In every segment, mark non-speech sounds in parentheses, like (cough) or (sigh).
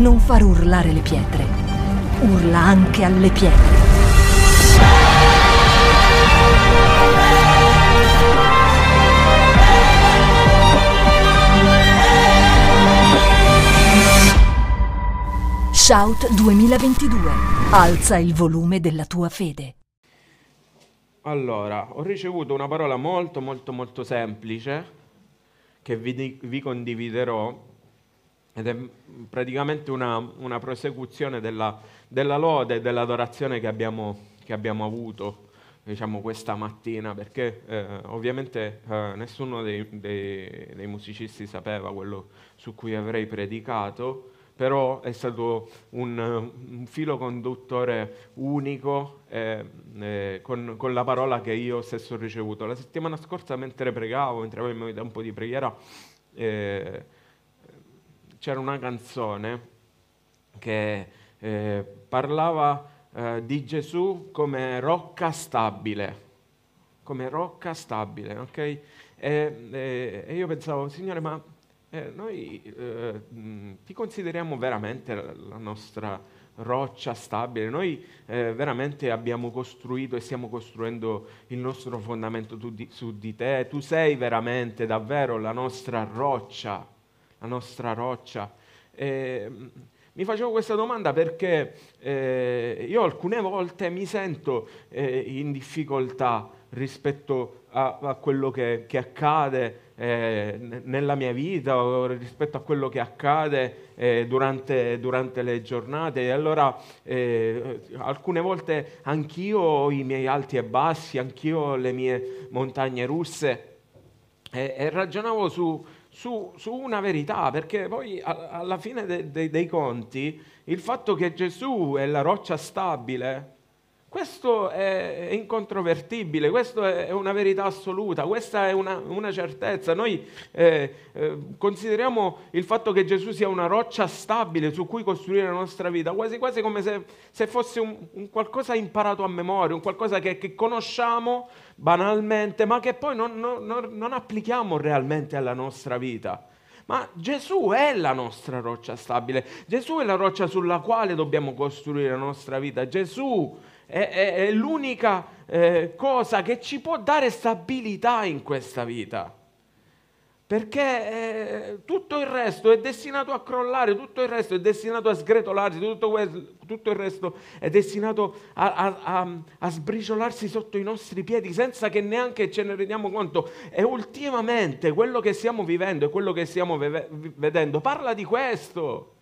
non far urlare le pietre. Urla anche alle pietre. Shout 2022. Alza il volume della tua fede. Allora, ho ricevuto una parola molto molto molto semplice che vi, vi condividerò ed è praticamente una, una prosecuzione della, della lode e dell'adorazione che abbiamo, che abbiamo avuto diciamo, questa mattina, perché eh, ovviamente eh, nessuno dei, dei, dei musicisti sapeva quello su cui avrei predicato, però è stato un, un filo conduttore unico eh, eh, con, con, la parola che io stesso ho ricevuto. La settimana scorsa, mentre pregavo, mentre avevo in tempo di preghiera, eh, c'era una canzone che eh, parlava eh, di Gesù come rocca stabile, come rocca stabile, ok? E, e, e io pensavo, Signore, ma eh, noi eh, ti consideriamo veramente la, nostra roccia stabile, noi eh, veramente abbiamo costruito e stiamo costruendo il nostro fondamento di, su di te, tu sei veramente davvero la nostra roccia, la nostra roccia. mi facevo questa domanda perché eh, io alcune volte mi sento eh, in difficoltà rispetto a, a quello che, che accade eh, nella mia vita o rispetto a quello che accade eh, durante, durante, le giornate. E allora eh, alcune volte anch'io ho i miei alti e bassi, anch'io ho le mie montagne russe e, ragionavo su, su, su, una verità, perché poi alla fine de, de, dei conti il fatto che Gesù è la roccia stabile, questo è incontrovertibile, questa è una verità assoluta, questa è una, una certezza. Noi eh, eh, consideriamo il fatto che Gesù sia una roccia stabile su cui costruire la nostra vita, quasi quasi come se, se fosse un, un, qualcosa imparato a memoria, un qualcosa che, che conosciamo banalmente, ma che poi non, non, non applichiamo realmente alla nostra vita. Ma Gesù è la nostra roccia stabile, Gesù è la roccia sulla quale dobbiamo costruire la nostra vita, Gesù è, è, è l'unica eh, cosa che ci può dare stabilità in questa vita. Perché eh, tutto il resto è destinato a crollare, tutto il resto è destinato a sgretolarsi, tutto, questo, tutto il resto è destinato a, a, a, a, sbriciolarsi sotto i nostri piedi senza che neanche ce ne rendiamo conto. E ultimamente quello che stiamo vivendo e quello che stiamo ve- vedendo parla di questo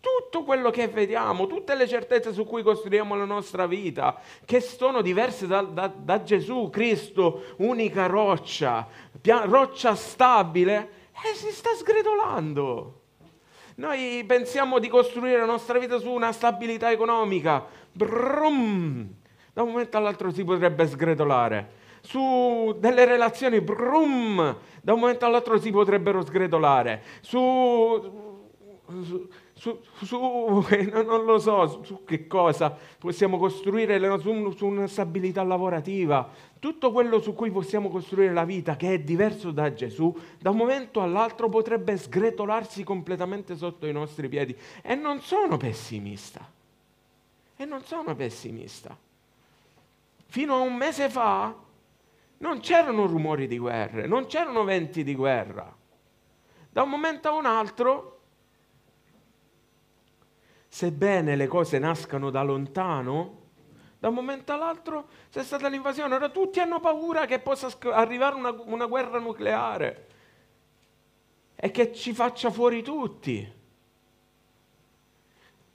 tutto quello che vediamo, tutte le certezze su cui costruiamo la nostra vita, che sono diverse da, da, da Gesù Cristo, unica roccia, pia- roccia stabile, e si sta sgretolando. Noi pensiamo di costruire la nostra vita su una stabilità economica, brum, da un momento all'altro si potrebbe sgretolare. Su delle relazioni, brum, da un momento all'altro si potrebbero sgretolare. Su, su su, su (laughs) eh, non lo so, su che cosa possiamo costruire, su, su una stabilità lavorativa, tutto quello su cui possiamo costruire la vita, che è diverso da Gesù, da un momento all'altro potrebbe sgretolarsi completamente sotto i nostri piedi. E non sono pessimista. E non sono pessimista. Fino a un mese fa non c'erano rumori di guerra, non c'erano venti di guerra. Da un momento a un altro sebbene le cose nascano da lontano, da un momento all'altro c'è stata l'invasione. Ora tutti hanno paura che possa arrivare una, una guerra nucleare e che ci faccia fuori tutti.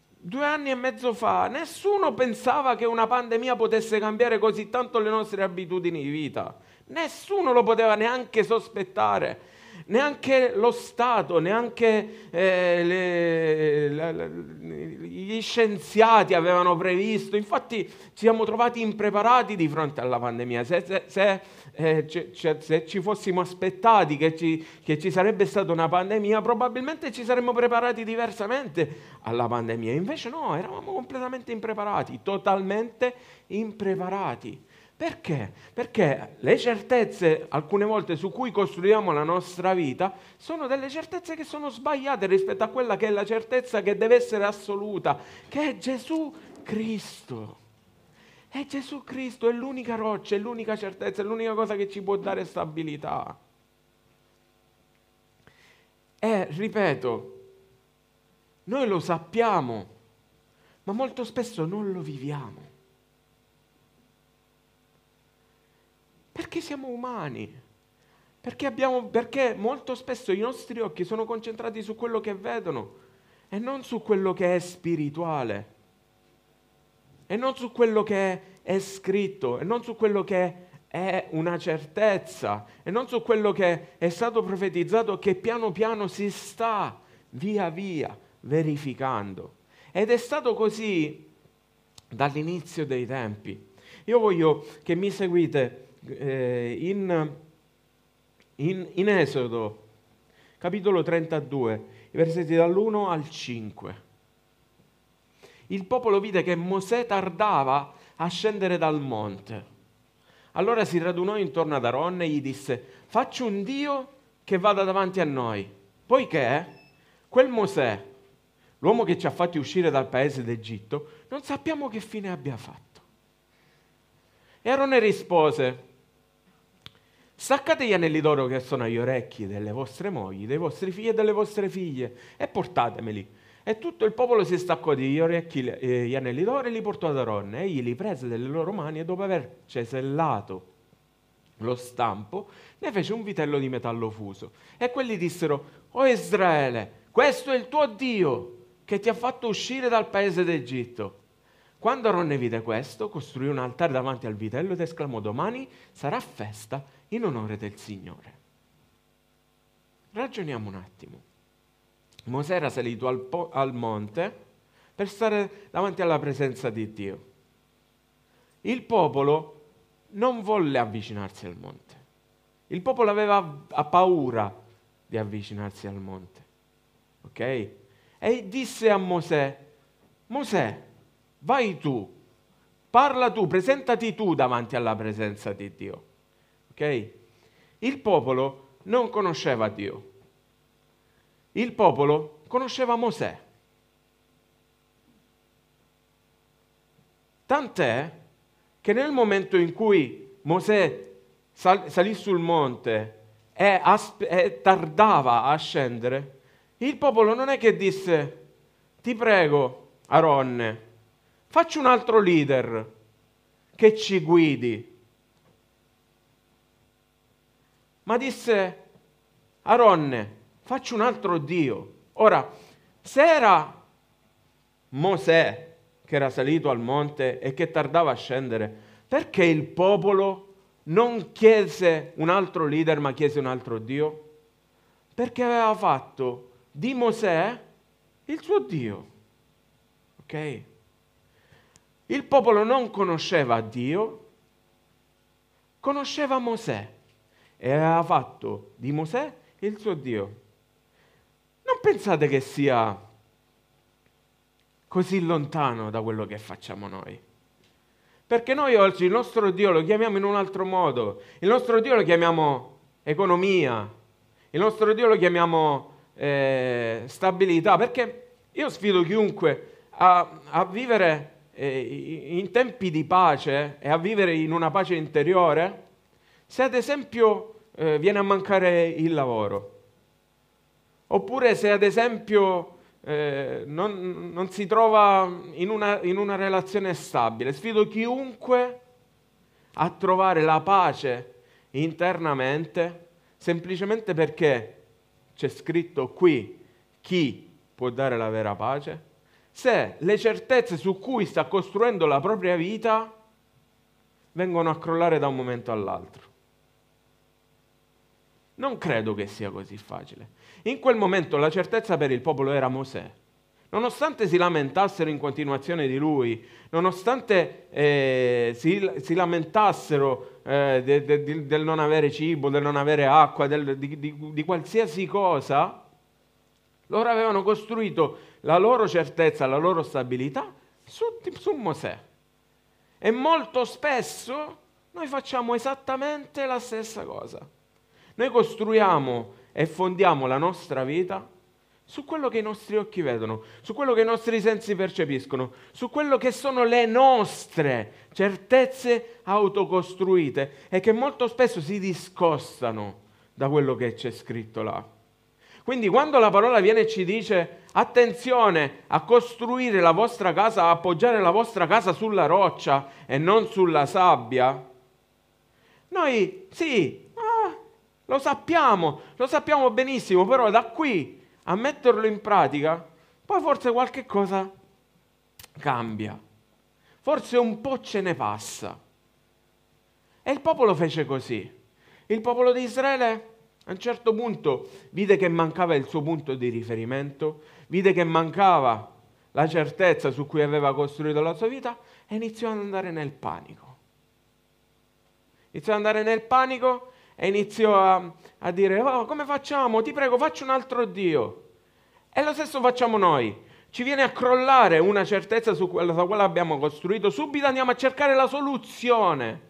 Due anni e mezzo fa nessuno pensava che una pandemia potesse cambiare così tanto le nostre abitudini di vita. Nessuno lo poteva neanche sospettare neanche lo Stato, neanche eh, le, la, la, gli scienziati avevano previsto. Infatti ci siamo trovati impreparati di fronte alla pandemia. Se, se, se, eh, c- c- se ci fossimo aspettati che ci, che ci, sarebbe stata una pandemia, probabilmente ci saremmo preparati diversamente alla pandemia. Invece no, eravamo completamente impreparati, totalmente impreparati. Perché? Perché le certezze, alcune volte su cui costruiamo la nostra vita, sono delle certezze che sono sbagliate rispetto a quella che è la certezza che deve essere assoluta, che è Gesù Cristo. È Gesù Cristo, è l'unica roccia, è l'unica certezza, è l'unica cosa che ci può dare stabilità. E, ripeto, noi lo sappiamo, ma molto spesso non lo viviamo. Perché siamo umani. Perché, abbiamo, perché molto spesso i nostri occhi sono concentrati su quello che vedono e non su quello che è spirituale. E non su quello che è, scritto, e non su quello che è una certezza, e non su quello che è stato profetizzato che piano piano si sta via via verificando. Ed è stato così dall'inizio dei tempi. Io voglio che mi seguite eh, in, in, in Esodo, capitolo 32, i versetti dall'1 al 5. Il popolo vide che Mosè tardava a scendere dal monte. Allora si radunò intorno ad Aaron e gli disse, faccio un Dio che vada davanti a noi, poiché quel Mosè, l'uomo che ci ha fatti uscire dal paese d'Egitto, non sappiamo che fine abbia fatto. E Aaron rispose, Staccate gli anelli d'oro che sono agli orecchi delle vostre mogli, dei vostri figli e delle vostre figlie e portatemeli. E tutto il popolo si staccò degli orecchi eh, gli anelli d'oro e li portò ad Aronne. Egli li prese dalle loro mani e dopo aver cesellato lo stampo, ne fece un vitello di metallo fuso. E quelli dissero, O Israele, questo è il tuo Dio che ti ha fatto uscire dal paese d'Egitto. Quando Aronne vide questo, costruì un altare davanti al vitello ed esclamò, domani sarà festa in onore del Signore. Ragioniamo un attimo. Mosè era salito al, po- al monte per stare davanti alla presenza di Dio. Il popolo non volle avvicinarsi al monte. Il popolo aveva paura di avvicinarsi al monte. Ok? E disse a Mosè, Mosè, vai tu, parla tu, presentati tu davanti alla presenza di Dio. Ok? Il popolo non conosceva Dio. Il popolo conosceva Mosè. Tant'è che nel momento in cui Mosè sal- salì sul monte e, aspe- e tardava a scendere, il popolo non è che disse, ti prego, Aronne, facci un altro leader che ci guidi. Ma disse Aronne, faccio un altro Dio. Ora, se era Mosè che era salito al monte e che tardava a scendere, perché il popolo non chiese un altro leader ma chiese un altro Dio? Perché aveva fatto di Mosè il suo Dio. Ok? Il popolo non conosceva Dio, conosceva Mosè e aveva fatto di Mosè il suo Dio. Non pensate che sia così lontano da quello che facciamo noi. Perché noi oggi il nostro Dio lo chiamiamo in un altro modo. Il nostro Dio lo chiamiamo economia, il nostro Dio lo chiamiamo eh, stabilità. Perché io sfido chiunque a, a vivere eh, in tempi di pace e a vivere in una pace interiore se ad esempio eh, viene a mancare il lavoro, oppure se ad esempio eh, non, non, si trova in una, in una relazione stabile. Sfido chiunque a trovare la pace internamente semplicemente perché c'è scritto qui chi può dare la vera pace, se le certezze su cui sta costruendo la propria vita vengono a crollare da un momento all'altro. Non credo che sia così facile. In quel momento la certezza per il popolo era Mosè. Nonostante si lamentassero in continuazione di lui, nonostante eh, si, si, lamentassero eh, de, de, de, del non avere cibo, del non avere acqua, del, di, di, di qualsiasi cosa, loro avevano costruito la loro certezza, la loro stabilità su, su Mosè. E molto spesso noi facciamo esattamente la stessa cosa. Noi costruiamo e fondiamo la nostra vita su quello che i nostri occhi vedono, su quello che i nostri sensi percepiscono, su quello che sono le nostre certezze autocostruite e che molto spesso si discostano da quello che c'è scritto là. Quindi quando la parola viene e ci dice attenzione a costruire la vostra casa, a appoggiare la vostra casa sulla roccia e non sulla sabbia, noi sì, lo sappiamo, lo sappiamo benissimo, però da qui a metterlo in pratica, poi forse qualche cosa cambia, forse un po' ce ne passa. E il popolo fece così. Il popolo di Israele a un certo punto vide che mancava il suo punto di riferimento, vide che mancava la certezza su cui aveva costruito la sua vita e iniziò ad andare nel panico. Iniziò ad andare nel panico e iniziò a, a dire, oh, come facciamo? Ti prego, facci un altro Dio. E lo stesso facciamo noi. Ci viene a crollare una certezza su quella su quale abbiamo costruito, subito andiamo a cercare la soluzione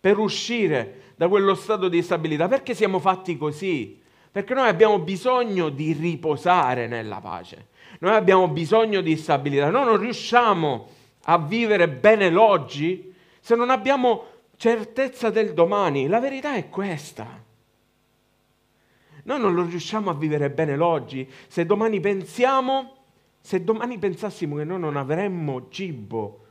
per uscire da quello stato di stabilità. Perché siamo fatti così? Perché noi abbiamo bisogno di riposare nella pace. Noi abbiamo bisogno di stabilità. Noi non riusciamo a vivere bene l'oggi se non abbiamo certezza del domani. La verità è questa. Noi non lo riusciamo a vivere bene l'oggi se domani pensiamo, se domani pensassimo che noi non avremmo cibo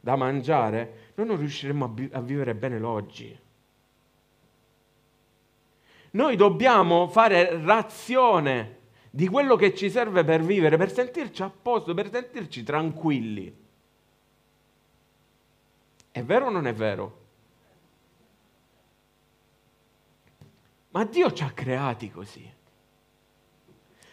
da mangiare, noi non riusciremo a, vi- a vivere bene l'oggi. Noi dobbiamo fare razione di quello che ci serve per vivere, per sentirci a posto, per sentirci tranquilli. È vero o non è vero? Ma Dio ci ha creati così.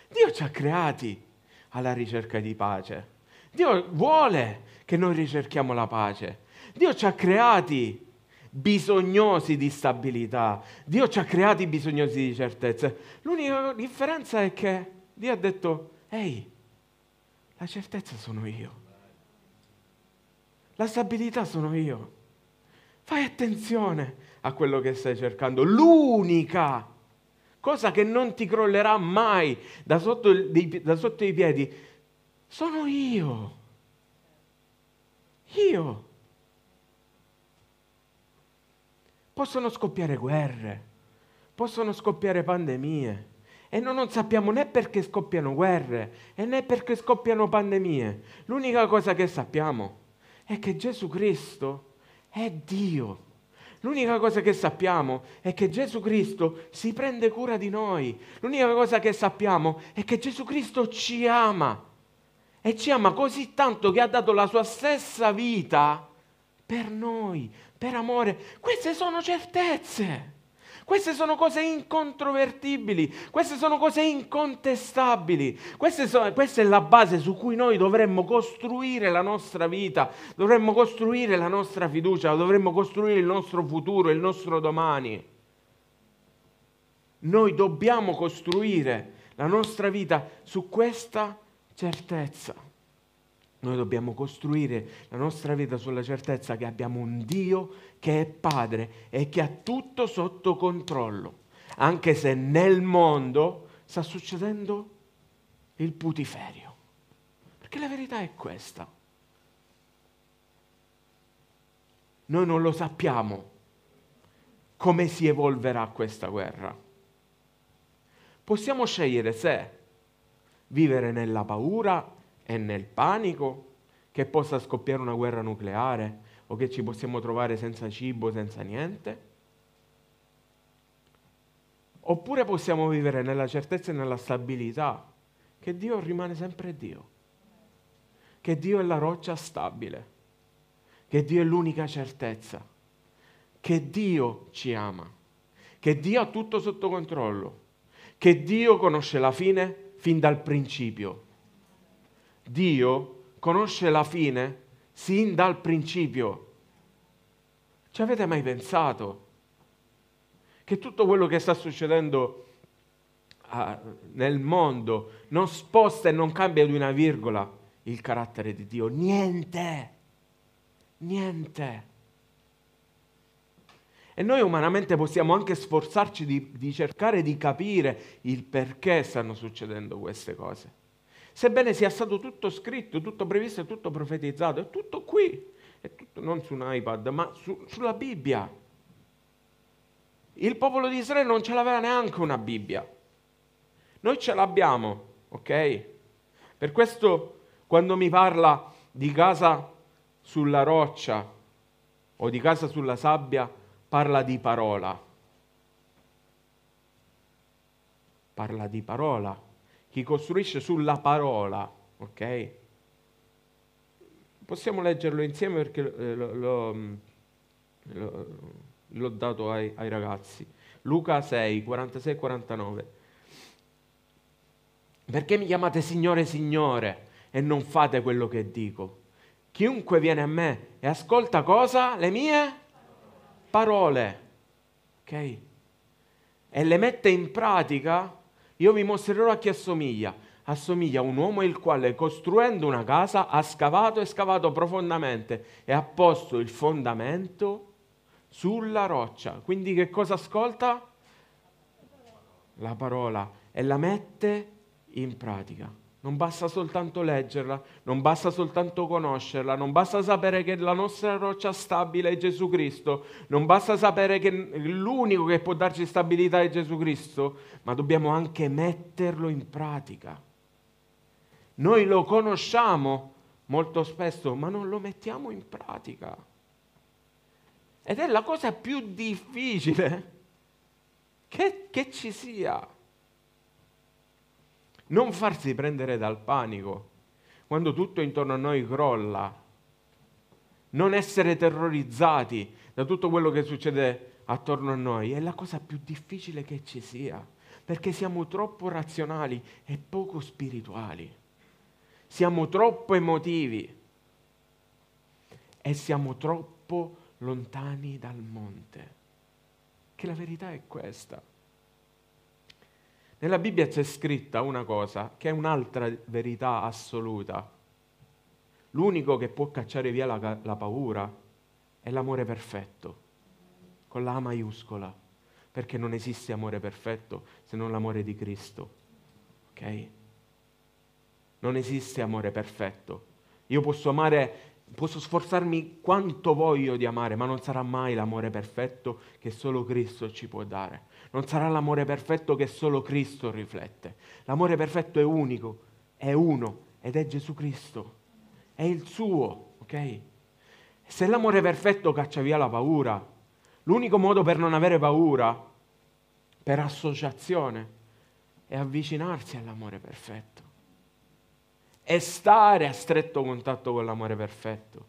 Dio ci ha creati alla ricerca di pace. Dio vuole che noi ricerchiamo la pace. Dio ci ha creati bisognosi di stabilità. Dio ci ha creati bisognosi di certezze. L'unica differenza è che Dio ha detto, ehi, la certezza sono io. La stabilità sono io. Fai attenzione a quello che stai cercando. L'unica cosa che non ti crollerà mai da sotto, da sotto i piedi sono io. Io. Possono scoppiare guerre, possono scoppiare pandemie e noi non sappiamo né perché scoppiano guerre né perché scoppiano pandemie. L'unica cosa che sappiamo è che Gesù Cristo è Dio. L'unica cosa che sappiamo è che Gesù Cristo si prende cura di noi. L'unica cosa che sappiamo è che Gesù Cristo ci ama. E ci ama così tanto che ha dato la sua stessa vita per noi, per amore. Queste sono certezze. Queste sono cose incontrovertibili, queste sono cose incontestabili, sono, questa è la base su cui noi dovremmo costruire la nostra vita, dovremmo costruire la nostra fiducia, dovremmo costruire il nostro futuro, il nostro domani. Noi dobbiamo costruire la nostra vita su questa certezza. Noi dobbiamo costruire la nostra vita sulla certezza che abbiamo un Dio che è Padre e che ha tutto sotto controllo, anche se nel mondo sta succedendo il putiferio. Perché la verità è questa. Noi non lo sappiamo come si evolverà questa guerra. Possiamo scegliere se vivere nella paura e nel panico che possa scoppiare una guerra nucleare o che ci possiamo trovare senza cibo, senza niente? Oppure possiamo vivere nella certezza e nella stabilità che Dio rimane sempre Dio, che Dio è la roccia stabile, che Dio è l'unica certezza, che Dio ci ama, che Dio ha tutto sotto controllo, che Dio conosce la fine fin dal principio Dio conosce la fine sin dal principio. Ci avete mai pensato che tutto quello che sta succedendo uh, nel mondo non sposta e non cambia di una virgola il carattere di Dio? Niente, niente. E noi umanamente possiamo anche sforzarci di, di cercare di capire il perché stanno succedendo queste cose. Sebbene sia stato tutto scritto, tutto previsto e tutto profetizzato, è tutto qui, è tutto non su un iPad, ma su, sulla Bibbia. Il popolo di Israele non ce l'aveva neanche una Bibbia. Noi ce l'abbiamo, ok? Per questo quando mi parla di casa sulla roccia o di casa sulla sabbia, parla di parola. Parla di parola. Chi costruisce sulla parola, ok? Possiamo leggerlo insieme perché eh, lo, lo, lo, l'ho dato ai, ai ragazzi. Luca 6, 46 49. Perché mi chiamate Signore, Signore e non fate quello che dico? Chiunque viene a me e ascolta cosa? Le mie parole. Ok? E le mette in pratica, io vi mostrerò a chi assomiglia. Assomiglia a un uomo il quale costruendo una casa ha scavato e scavato profondamente e ha posto il fondamento sulla roccia. Quindi che cosa ascolta? La parola e la mette in pratica. Non basta soltanto leggerla, non basta soltanto conoscerla, non basta sapere che la nostra roccia stabile è Gesù Cristo, non basta sapere che l'unico che può darci stabilità è Gesù Cristo, ma dobbiamo anche metterlo in pratica. Noi lo conosciamo molto spesso, ma non lo mettiamo in pratica. Ed è la cosa più difficile che, che ci sia non farsi prendere dal panico. Quando tutto intorno a noi crolla, non essere terrorizzati da tutto quello che succede attorno a noi è la cosa più difficile che ci sia, perché siamo troppo razionali e poco spirituali, siamo troppo emotivi e siamo troppo lontani dal monte, che la verità è questa. Nella Bibbia c'è scritta una cosa che è un'altra verità assoluta. L'unico che può cacciare via la, la paura è l'amore perfetto, con la A maiuscola, perché non esiste amore perfetto se non l'amore di Cristo. Ok? Non esiste amore perfetto. Io posso amare posso sforzarmi quanto voglio di amare, ma non sarà mai l'amore perfetto che solo Cristo ci può dare. Non sarà l'amore perfetto che solo Cristo riflette. L'amore perfetto è unico, è uno ed è Gesù Cristo. È il suo, ok? Se l'amore perfetto caccia via la paura, l'unico modo per non avere paura, per associazione, è avvicinarsi all'amore perfetto e stare a stretto contatto con l'amore perfetto.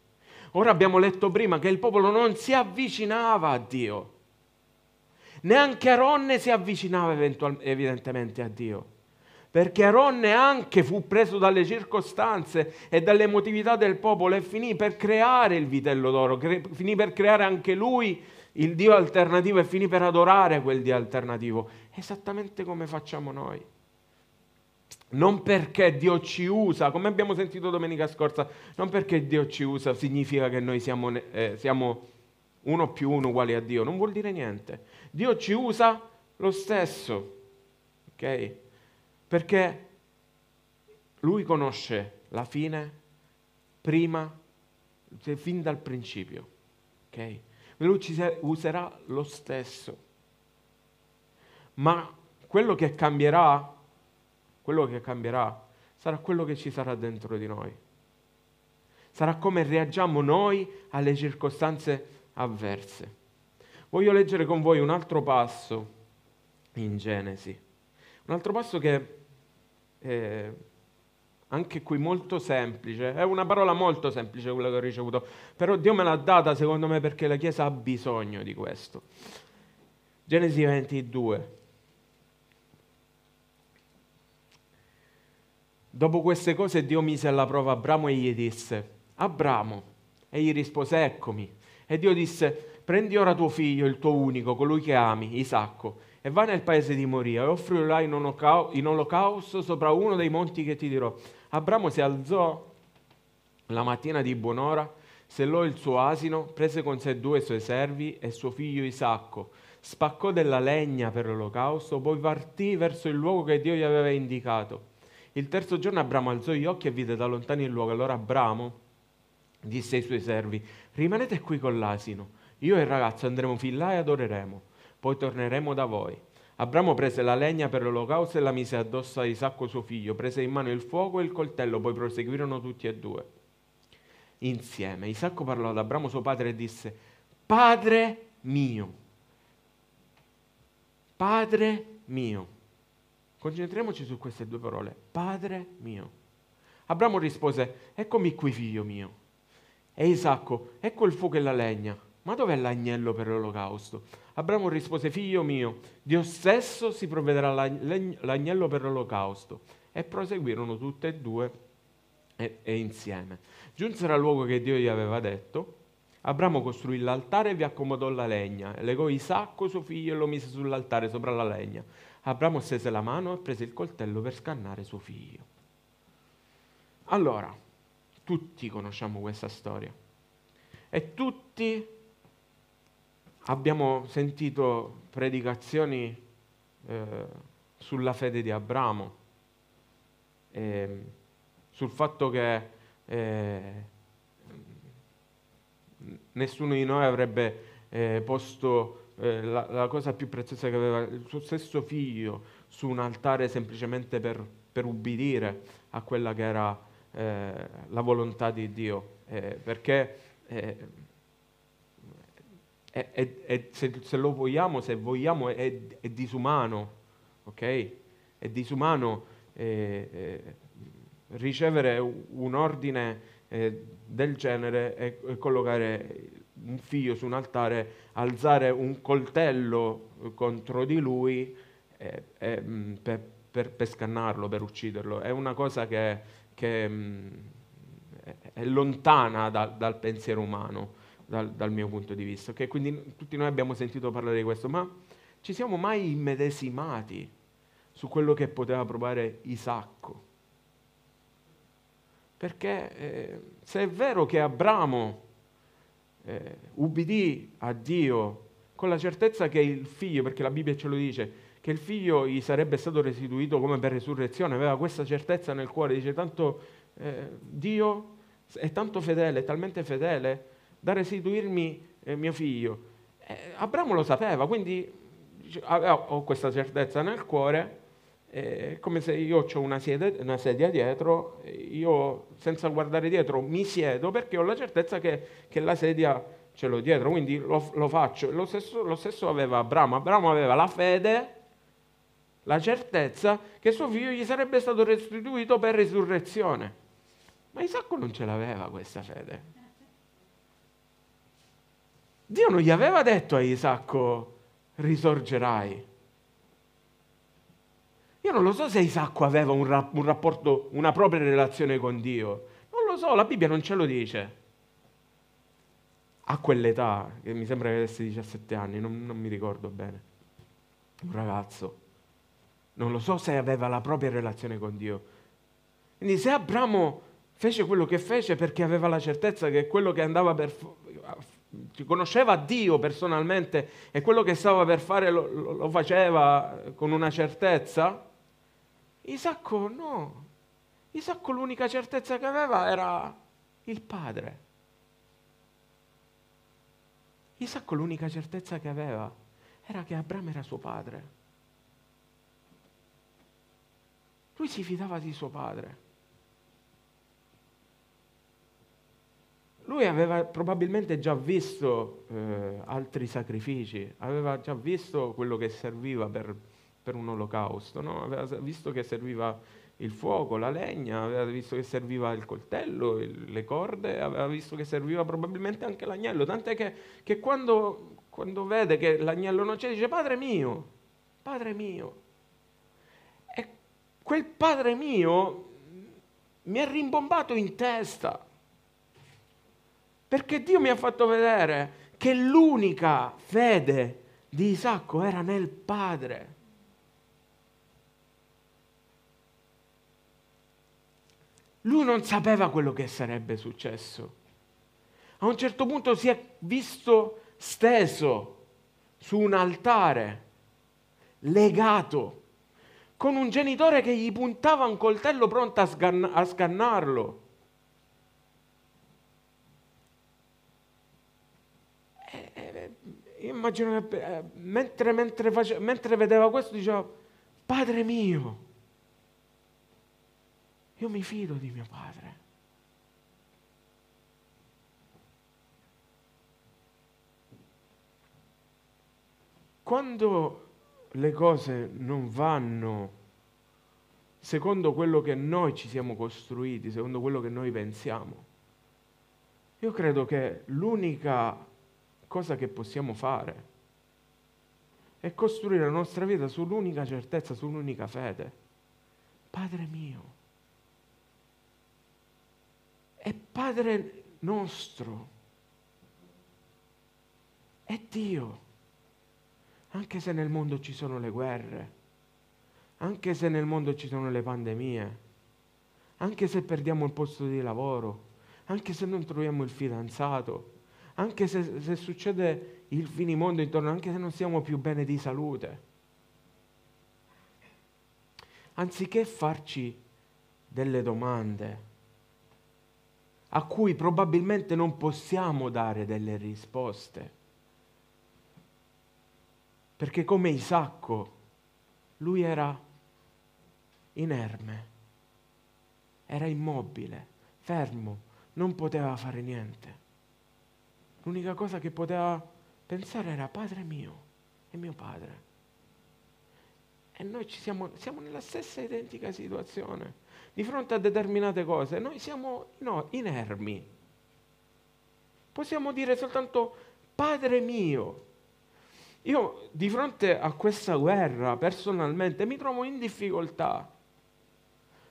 Ora abbiamo letto prima che il popolo non si avvicinava a Dio. Neanche Aronne si avvicinava evidentemente a Dio. Perché Aronne anche fu preso dalle circostanze e dalle emotività del popolo e finì per creare il vitello d'oro, cre- finì per creare anche lui il Dio alternativo e finì per adorare quel Dio alternativo, esattamente come facciamo noi non perché Dio ci usa, come abbiamo sentito domenica scorsa, non perché Dio ci usa significa che noi siamo, eh, siamo uno più uno uguali a Dio, non vuol dire niente. Dio ci usa lo stesso, ok? Perché Lui conosce la fine prima, fin dal principio, ok? Lui ci userà lo stesso. Ma quello che cambierà quello che cambierà sarà quello che ci sarà dentro di noi. Sarà come reagiamo noi alle circostanze avverse. Voglio leggere con voi un altro passo in Genesi, un altro passo che è anche qui molto semplice, è una parola molto semplice quella che ho ricevuto, però Dio me l'ha data secondo me perché la Chiesa ha bisogno di questo. Genesi 22. Dopo queste cose Dio mise alla prova Abramo e gli disse, Abramo, egli rispose, eccomi. E Dio disse, prendi ora tuo figlio, il tuo unico, colui che ami, Isacco, e vai nel paese di Moria e offrilo in, in olocausto sopra uno dei monti che ti dirò. Abramo si alzò la mattina di buon'ora, sellò il suo asino, prese con sé due suoi servi e suo figlio Isacco, spaccò della legna per l'olocausto, poi partì verso il luogo che Dio gli aveva indicato. Il terzo giorno Abramo alzò gli occhi e vide da lontano il luogo. Allora Abramo disse ai suoi servi, rimanete qui con l'asino, io e il ragazzo andremo fin là e adoreremo, poi torneremo da voi. Abramo prese la legna per l'olocausto e la mise addosso a Isacco suo figlio, prese in mano il fuoco e il coltello, poi proseguirono tutti e due insieme. Isacco parlò ad Abramo suo padre e disse, Padre mio, Padre mio. Concentriamoci su queste due parole, Padre mio. Abramo rispose, eccomi qui figlio mio. E Isacco, ecco il fuoco e la legna, ma dov'è l'agnello per l'olocausto? Abramo rispose, figlio mio, Dio stesso si provvederà l'agnello per l'olocausto. E proseguirono tutte e due e, e insieme. Giunsero al luogo che Dio gli aveva detto. Abramo costruì l'altare e vi accomodò la legna, legò Isacco suo figlio e lo mise sull'altare sopra la legna. Abramo stese la mano e prese il coltello per scannare suo figlio. Allora, tutti conosciamo questa storia e tutti abbiamo sentito predicazioni eh, sulla fede di Abramo, eh, sul fatto che eh, nessuno di noi avrebbe eh, posto eh, la, la, cosa più preziosa che aveva, il suo stesso figlio, su un altare semplicemente per, per ubbidire a quella che era eh, la volontà di Dio. Eh, perché eh, è, se, se, lo vogliamo, se vogliamo, è, è disumano, ok? È disumano ricevere un ordine eh, del genere e, e, collocare un figlio su un altare, alzare un coltello contro di lui eh, eh, per, per, per, scannarlo, per ucciderlo. È una cosa che, che mh, è lontana da, dal pensiero umano, dal, dal, mio punto di vista. Okay? Quindi tutti noi abbiamo sentito parlare di questo, ma ci siamo mai immedesimati su quello che poteva provare Isacco? Perché eh, se è vero che Abramo eh, ubbidì a Dio con la certezza che il figlio, perché la Bibbia ce lo dice, che il figlio gli sarebbe stato restituito come per resurrezione, aveva questa certezza nel cuore, dice tanto eh, Dio è tanto fedele, è talmente fedele da restituirmi eh, mio figlio. Eh, Abramo lo sapeva, quindi dice, ho questa certezza nel cuore, è come se io ho una sedia, una sedia, dietro, io senza guardare dietro mi siedo perché ho la certezza che, che la sedia ce l'ho dietro, quindi lo, lo faccio. Lo stesso, lo stesso, aveva Abramo. Abramo aveva la fede, la certezza che suo figlio gli sarebbe stato restituito per risurrezione. Ma Isacco non ce l'aveva questa fede. Dio non gli aveva detto a Isacco risorgerai. Io non lo so se Isacco aveva un, rap- un rapporto, una propria relazione con Dio. Non lo so, la Bibbia non ce lo dice. A quell'età, che mi sembra che avesse 17 anni, non, non mi ricordo bene. Un ragazzo. Non lo so se aveva la propria relazione con Dio. Quindi se Abramo fece quello che fece perché aveva la certezza che quello che andava per conosceva Dio personalmente e quello che stava per fare lo, lo, faceva con una certezza, Isacco no. Isacco l'unica certezza che aveva era il padre. Isacco l'unica certezza che aveva era che Abramo era suo padre. Lui si fidava di suo padre. Lui aveva probabilmente già visto eh, altri sacrifici, aveva già visto quello che serviva per, per un olocausto, no? aveva visto che serviva il fuoco, la legna, aveva visto che serviva il coltello, il, le corde, aveva visto che serviva probabilmente anche l'agnello, tant'è che, che quando, quando vede che l'agnello non c'è dice Padre mio, Padre mio. E quel Padre mio mi è rimbombato in testa perché Dio mi ha fatto vedere che l'unica fede di Isacco era nel Padre. Lui non sapeva quello che sarebbe successo. A un certo punto si è visto steso su un altare, legato, con un genitore che gli puntava un coltello pronto a, sganna- a scannarlo. E, e, io immagino che eh, mentre, mentre, face- mentre vedeva questo diceva, Padre mio, io mi fido di mio padre. Quando le cose non vanno secondo quello che noi ci siamo costruiti, secondo quello che noi pensiamo. Io credo che l'unica cosa che possiamo fare è costruire la nostra vita sull'unica certezza, sull'unica fede. Padre mio. È Padre nostro. È Dio anche se nel mondo ci sono le guerre, anche se nel mondo ci sono le pandemie, anche se perdiamo il posto di lavoro, anche se non troviamo il fidanzato, anche se, se succede il finimondo intorno, anche se non siamo più bene di salute. Anziché farci delle domande a cui probabilmente non possiamo dare delle risposte, perché come Isacco, lui era inerme, era immobile, fermo, non poteva fare niente. L'unica cosa che poteva pensare era Padre mio e mio Padre. E noi siamo, siamo nella stessa identica situazione. Di fronte a determinate cose, noi siamo no, inermi. Possiamo dire soltanto Padre mio, io di fronte a questa guerra personalmente mi trovo in difficoltà.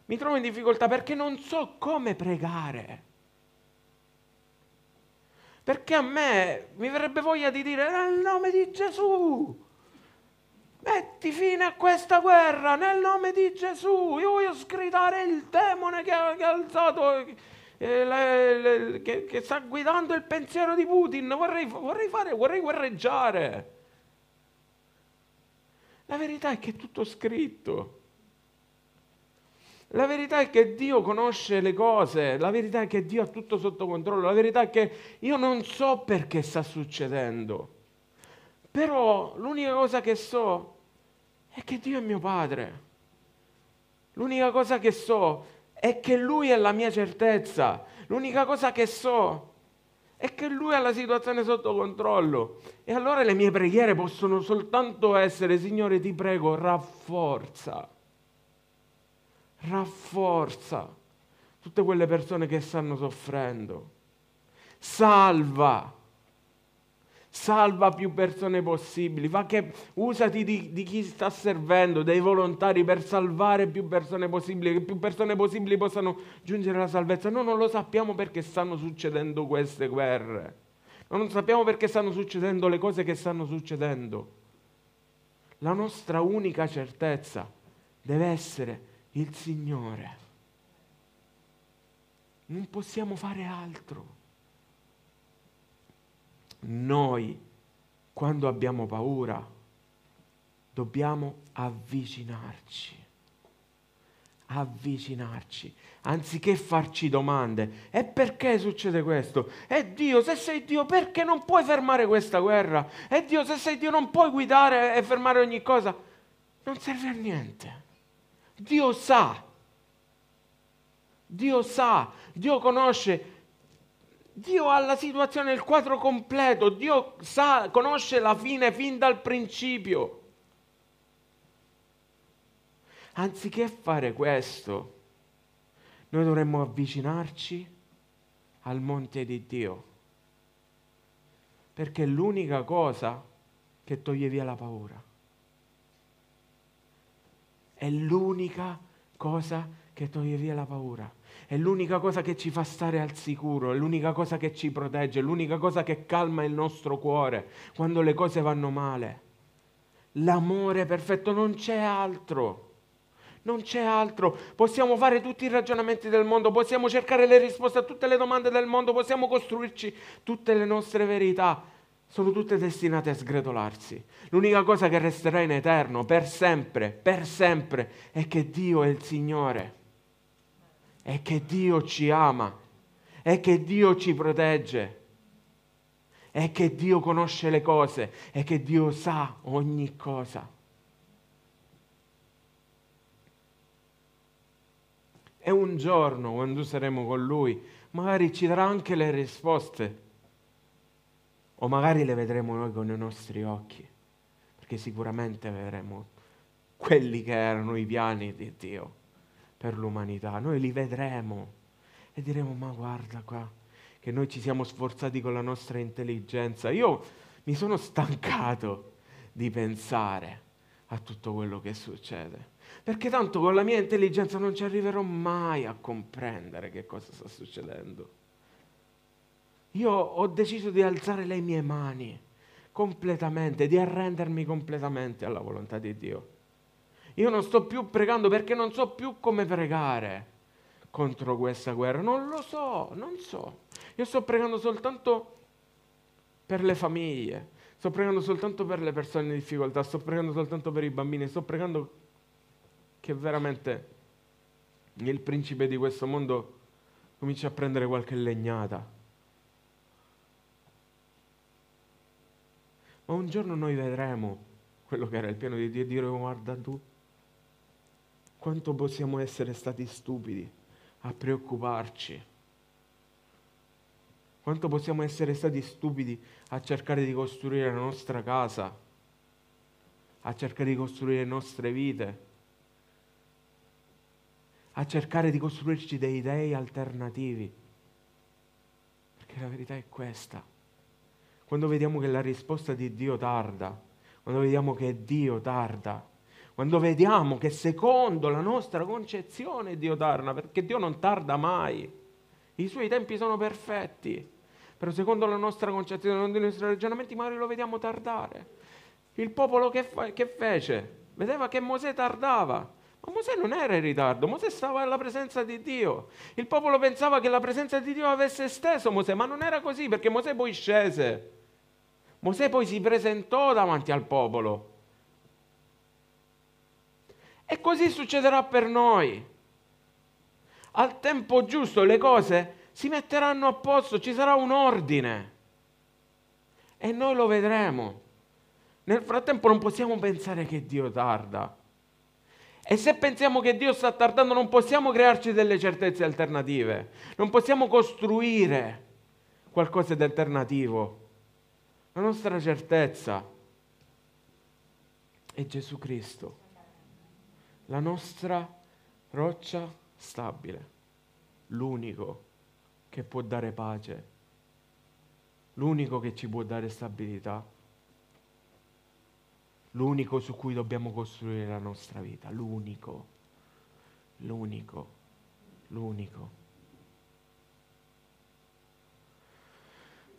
Mi trovo in difficoltà perché non so come pregare. Perché a me mi verrebbe voglia di dire nel nome di Gesù. Metti fine a questa guerra nel nome di Gesù. Io voglio sgridare il demone che ha, che ha alzato, eh, le, le, che, che, sta guidando il pensiero di Putin. Vorrei, vorrei fare, vorrei guerreggiare. La verità è che è tutto scritto. La verità è che Dio conosce le cose, la verità è che Dio ha tutto sotto controllo, la verità è che io non so perché sta succedendo, però l'unica cosa che so è che Dio è mio padre. L'unica cosa che so è che Lui è la mia certezza. L'unica cosa che so è che lui ha la situazione sotto controllo. E allora le mie preghiere possono soltanto essere, Signore, ti prego, rafforza, rafforza tutte quelle persone che stanno soffrendo. Salva salva più persone possibili, fa che usati di, di, chi sta servendo, dei volontari per salvare più persone possibili, che più persone possibili possano giungere alla salvezza. Noi non lo sappiamo perché stanno succedendo queste guerre, non sappiamo perché stanno succedendo le cose che stanno succedendo. La nostra unica certezza deve essere il Signore. Non possiamo fare altro. Noi, quando abbiamo paura, dobbiamo avvicinarci. Avvicinarci, anziché farci domande. E perché succede questo? E Dio, se sei Dio, perché non puoi fermare questa guerra? E Dio, se sei Dio, non puoi guidare e fermare ogni cosa? Non serve a niente. Dio sa. Dio sa, Dio conosce Dio ha la situazione, il quadro completo, Dio sa, conosce la fine fin dal principio. Anziché fare questo, noi dovremmo avvicinarci al monte di Dio, perché è l'unica cosa che toglie via la paura. È l'unica cosa che toglie via la paura è l'unica cosa che ci fa stare al sicuro, è l'unica cosa che ci protegge, è l'unica cosa che calma il nostro cuore quando le cose vanno male. L'amore perfetto non c'è altro. Non c'è altro. Possiamo fare tutti i ragionamenti del mondo, possiamo cercare le risposte a tutte le domande del mondo, possiamo costruirci tutte le nostre verità. Sono tutte destinate a sgretolarsi. L'unica cosa che resterà in eterno, per sempre, per sempre, è che Dio è il Signore. È che Dio ci ama. È che Dio ci protegge. È che Dio conosce le cose. È che Dio sa ogni cosa. E un giorno, quando saremo con Lui, magari ci darà anche le risposte. O magari le vedremo noi con i nostri occhi, perché sicuramente vedremo quelli che erano i piani di Dio per l'umanità. Noi li vedremo e diremo, ma guarda qua, che noi ci siamo sforzati con la nostra intelligenza. Io mi sono stancato di pensare a tutto quello che succede. Perché tanto con la mia intelligenza non ci arriverò mai a comprendere che cosa sta succedendo. Io ho deciso di alzare le mie mani completamente, di arrendermi completamente alla volontà di Dio. Io non sto più pregando perché non so più come pregare contro questa guerra. Non lo so, non so. Io sto pregando soltanto per le famiglie, Sto pregando soltanto per le persone in difficoltà, sto pregando soltanto per i bambini, sto pregando che veramente il principe di questo mondo cominci a prendere qualche legnata. Ma un giorno noi vedremo quello che era il piano di Dio e dire guarda tu, quanto possiamo essere stati stupidi a preoccuparci quanto possiamo essere stati stupidi a cercare di costruire la nostra casa, a cercare di costruire le nostre vite, a cercare di costruirci dei dei alternativi. Perché la verità è questa. Quando vediamo che la risposta di Dio tarda, quando vediamo che Dio tarda, quando vediamo che secondo la nostra concezione Dio tarda, perché Dio non tarda mai, i suoi tempi sono perfetti, però secondo la nostra concezione, secondo i nostri ragionamenti, magari lo vediamo tardare. Il popolo che, fa, che fece? Vedeva che Mosè tardava. Ma Mosè non era in ritardo, Mosè stava alla presenza di Dio. Il popolo pensava che la presenza di Dio avesse steso Mosè, ma non era così perché Mosè poi scese. Mosè poi si presentò davanti al popolo. E così succederà per noi al tempo giusto le cose si metteranno a posto, ci sarà un ordine e noi lo vedremo. Nel frattempo non possiamo pensare che Dio tarda. E se pensiamo che Dio sta tardando non possiamo crearci delle certezze alternative, non possiamo costruire qualcosa di alternativo. La nostra certezza è Gesù Cristo, la nostra roccia stabile, l'unico che può dare pace, l'unico che ci può dare stabilità, l'unico su cui dobbiamo costruire la nostra vita, l'unico, l'unico, l'unico.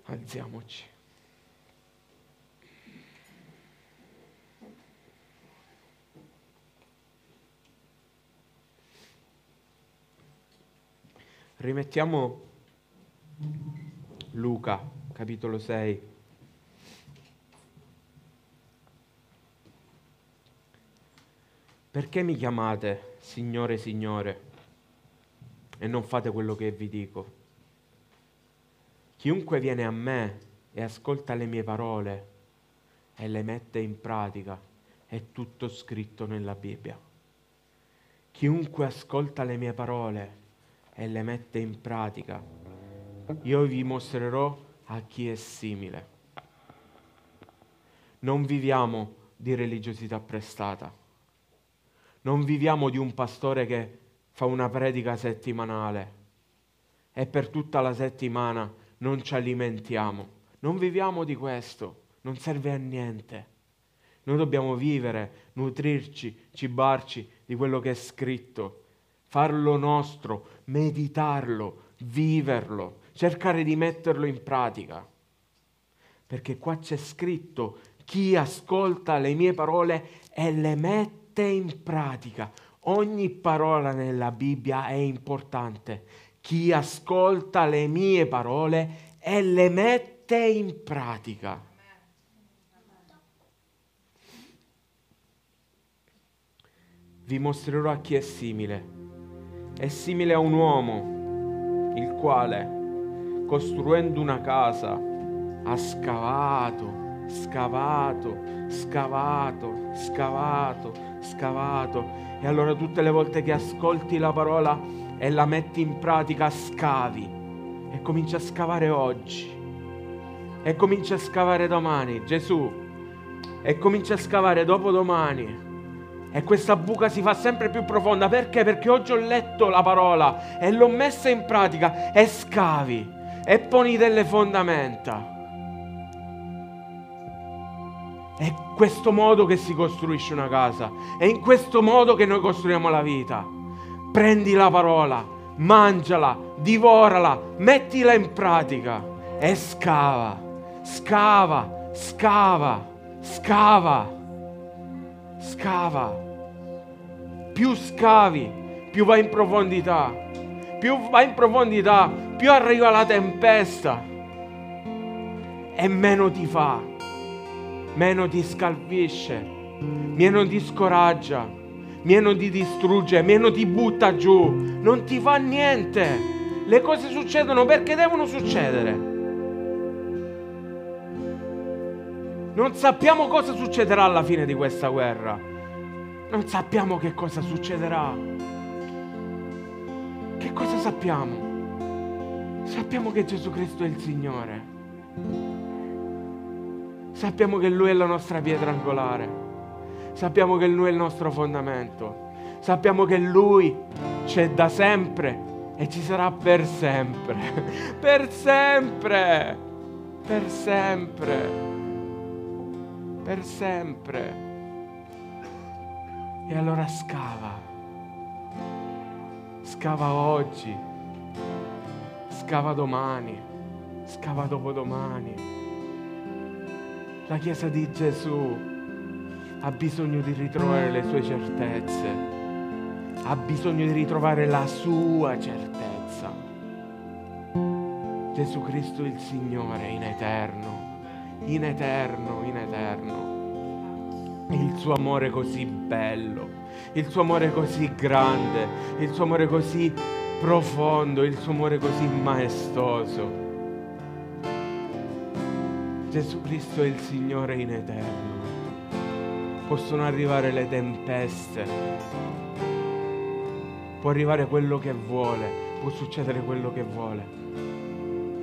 Alziamoci. Rimettiamo Luca, capitolo 6. Perché mi chiamate Signore, Signore, e non fate quello che vi dico? Chiunque viene a me e ascolta le mie parole e le mette in pratica, è tutto scritto nella Bibbia. Chiunque ascolta le mie parole e le mette in pratica, io vi mostrerò a chi è simile. Non viviamo di religiosità prestata, non viviamo di un pastore che fa una predica settimanale e per tutta la settimana non ci alimentiamo. Non viviamo di questo, non serve a niente. Noi dobbiamo vivere, nutrirci, cibarci di quello che è scritto, farlo nostro, meditarlo, viverlo cercare di metterlo in pratica. Perché qua c'è scritto, chi ascolta le mie parole e le mette in pratica, Ogni parola nella Bibbia è importante. Chi ascolta le mie parole e le mette in pratica. Vi mostrerò a chi è simile. È simile a un uomo, il quale, costruendo una casa, ha scavato, scavato, scavato, scavato, scavato. E allora tutte le volte che ascolti la parola e la metti in pratica, scavi. E cominci a scavare oggi. E cominci a scavare domani, Gesù. E cominci a scavare dopodomani. E questa buca si fa sempre più profonda. Perché? Perché oggi ho letto la parola e l'ho messa in pratica e scavi e poni delle fondamenta. È questo modo che si costruisce una casa. È in questo modo che noi costruiamo la vita. Prendi la parola, mangiala, divorala, mettila in pratica e scava, scava, scava, scava, scava. Più scavi, più vai in profondità. Più vai in profondità, più arriva la tempesta e meno ti fa meno ti scalfisce, meno ti scoraggia, meno ti distrugge, meno ti butta giù, non ti fa niente. Le cose succedono perché devono succedere. Non sappiamo cosa succederà alla fine di questa guerra. Non sappiamo che cosa succederà. Che cosa sappiamo? Sappiamo che Gesù Cristo è il Signore. Sappiamo che Lui è la nostra pietra angolare. Sappiamo che Lui è il nostro fondamento. Sappiamo che Lui c'è da sempre e ci sarà per sempre. (laughs) per sempre. Per sempre. Per sempre. E allora scava. Scava oggi. Scava domani. Scava dopodomani la Chiesa di Gesù ha bisogno di ritrovare le sue certezze, ha bisogno di ritrovare la sua certezza. Gesù Cristo il Signore in eterno, in eterno, in eterno. Il suo amore così bello, il suo amore così grande, il suo amore così profondo, il suo amore così maestoso Gesù Cristo è il Signore in eterno. Possono arrivare le tempeste, può arrivare quello che vuole, può succedere quello che vuole.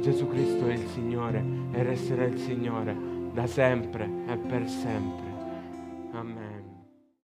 Gesù Cristo è il Signore e resterà il Signore da sempre e per sempre.